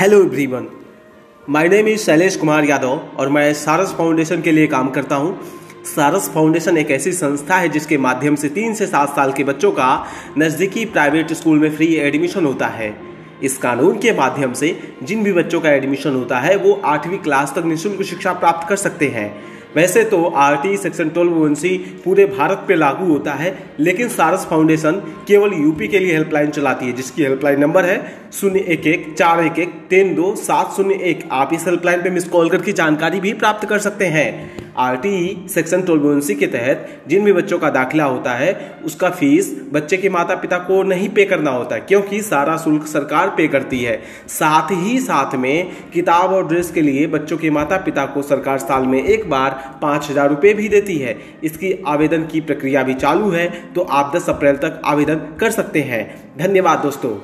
Hello everyone my name is Shailesh Kumar Yadav और मैं सारस फाउंडेशन के लिए काम करता हूँ। सारस फाउंडेशन एक ऐसी संस्था है जिसके माध्यम से तीन से सात साल के बच्चों का नज़दीकी प्राइवेट स्कूल में फ्री एडमिशन होता है। इस कानून के माध्यम से जिन भी बच्चों का एडमिशन होता है, वो आठवीं क्लास तक निःशुल्क शिक्षा प्राप्त कर सकते हैं। वैसे तो R T section twelve C पूरे भारत पे लागू होता है, लेकिन सारस फाउंडेशन केवल यूपी के लिए हेल्पलाइन चलाती है, जिसकी हेल्पलाइन नंबर है शून्य एक एक, चार एक एक, तीन दो, सात शून्य एक। आप इस हेल्पलाइन पे मिस कॉल करके जानकारी भी प्राप्त कर सकते हैं। आरटीई सेक्शन ट्वेल्व के तहत जिन भी बच्चों का दाखिला होता है, उसका फ़ीस बच्चे के माता पिता को नहीं पे करना होता है, क्योंकि सारा शुल्क सरकार पे करती है। साथ ही साथ में किताब और ड्रेस के लिए बच्चों के माता पिता को सरकार साल में एक बार पाँच हज़ार रुपये भी देती है। इसकी आवेदन की प्रक्रिया भी चालू है तो आप दस अप्रैल तक आवेदन कर सकते हैं। धन्यवाद दोस्तों।